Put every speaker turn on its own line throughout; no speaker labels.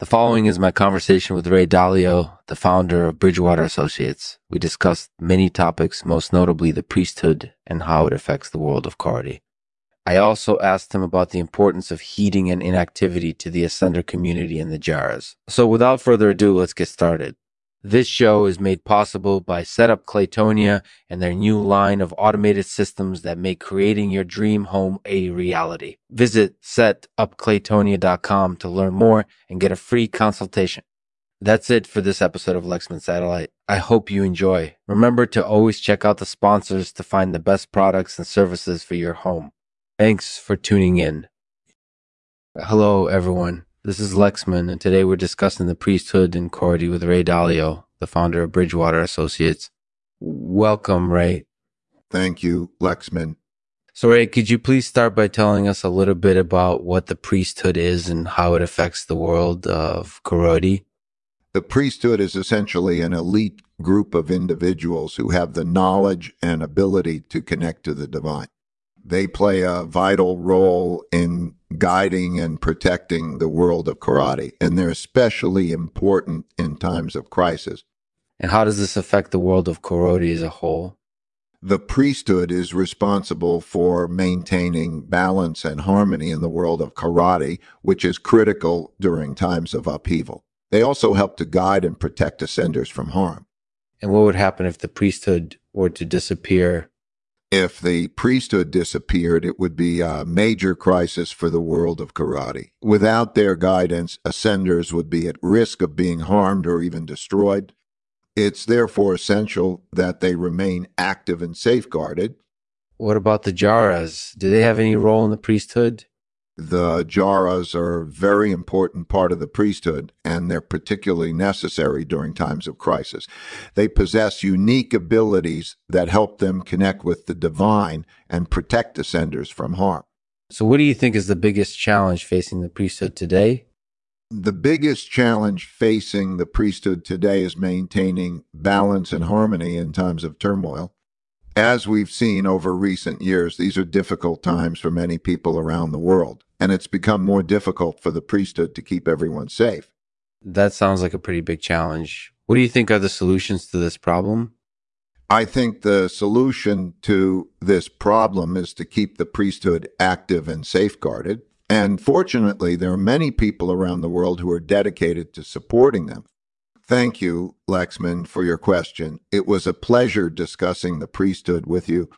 The following is my conversation with Ray Dalio, the founder of Bridgewater Associates. We discussed many topics, most notably the priesthood and how it affects the world of Corody. I also asked him about the importance of heeding and inactivity to the Ascender community and the Jarrahs. So without further ado, let's get started. This show is made possible by Setup Claytonia and their new line of automated systems that make creating your dream home a reality. Visit setupclaytonia.com to learn more and get a free consultation. That's it for this episode of Lexman Satellite. I hope you enjoy. Remember to always check out the sponsors to find the best products and services for your home. Thanks for tuning in. Hello, everyone. This is Lexman, and today we're discussing the priesthood in Corody with Ray Dalio, the founder of Bridgewater Associates. Welcome, Ray.
Thank you, Lexman.
So, Ray, could you please start by telling us a little bit about what the priesthood is and how it affects the world of corody?
The priesthood is essentially an elite group of individuals who have the knowledge and ability to connect to the divine. They play a vital role in guiding and protecting the world of corody, and they're especially important in times of crisis.
And how does this affect the world of corody as a whole?
The priesthood is responsible for maintaining balance and harmony in the world of corody, which is critical during times of upheaval. They also help to guide and protect ascenders from harm.
And what would happen if the priesthood were to disappear
if the priesthood disappeared, it would be a major crisis for the world of corody. Without their guidance, ascenders would be at risk of being harmed or even destroyed. It's therefore essential that they remain active and safeguarded.
What about the Jarrahs? Do they have any role in the priesthood?
The jarrahs are a very important part of the priesthood, and they're particularly necessary during times of crisis. They possess unique abilities that help them connect with the divine and protect ascenders from harm.
So, what do you think is the biggest challenge facing the priesthood today?
The biggest challenge facing the priesthood today is maintaining balance and harmony in times of turmoil. As we've seen over recent years, these are difficult times for many people around the world, and it's become more difficult for the priesthood to keep everyone safe.
That sounds like a pretty big challenge. What do you think are the solutions to this problem?
I think the solution to this problem is to keep the priesthood active and safeguarded. And fortunately, there are many people around the world who are dedicated to supporting them. Thank you, Lexman, for your question. It was a pleasure discussing the priesthood with you.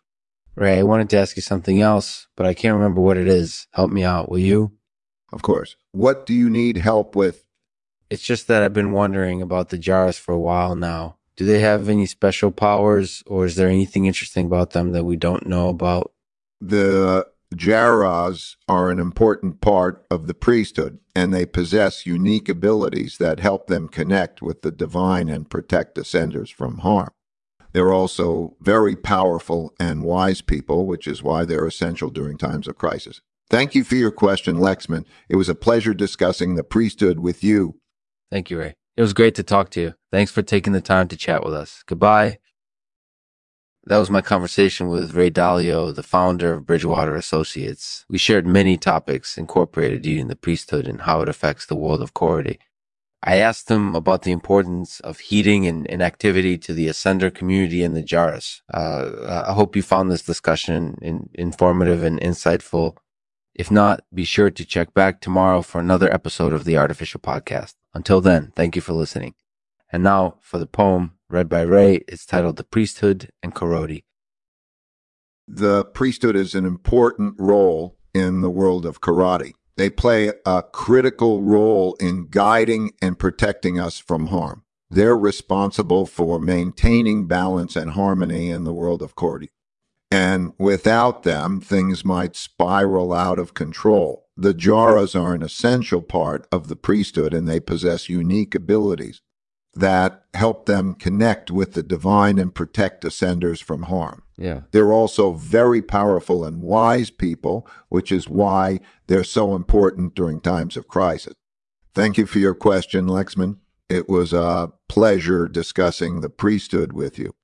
Ray, I wanted to ask you something else, but I can't remember what it is. Help me out, will you?
Of course. What do you need help with?
It's just that I've been wondering about the Jars for a while now. Do they have any special powers, or is there anything interesting about them that we don't know about?
The Jarrahs are an important part of the priesthood, and they possess unique abilities that help them connect with the divine and protect ascenders from harm. They're also very powerful and wise people, which is why they're essential during times of crisis. Thank you for your question, Lexman. It was a pleasure discussing the priesthood with you.
Thank you, Ray. It was great to talk to you. Thanks for taking the time to chat with us. Goodbye. That was my conversation with Ray Dalio, the founder of Bridgewater Associates. We shared many topics incorporated using the priesthood and how it affects the world of corody. I asked him about the importance of heating and, and activity to the Ascender community and the Jarrahs. Uh, I hope you found this discussion in, informative and insightful. If not, be sure to check back tomorrow for another episode of the Artificial Podcast. Until then, thank you for listening. And now for the poem read by Ray. It's titled The Priesthood and Corody.
The priesthood is an important role in the world of corody. They play a critical role in guiding and protecting us from harm. They're responsible for maintaining balance and harmony in the world of corody. And without them, things might spiral out of control. The Jarrahs are an essential part of the priesthood and they possess unique abilities that help them connect with the divine and protect ascenders from harm.
Yeah.
They're also very powerful and wise people, which is why they're so important during times of crisis. Thank you for your question, Lexman. It was a pleasure discussing the priesthood with you.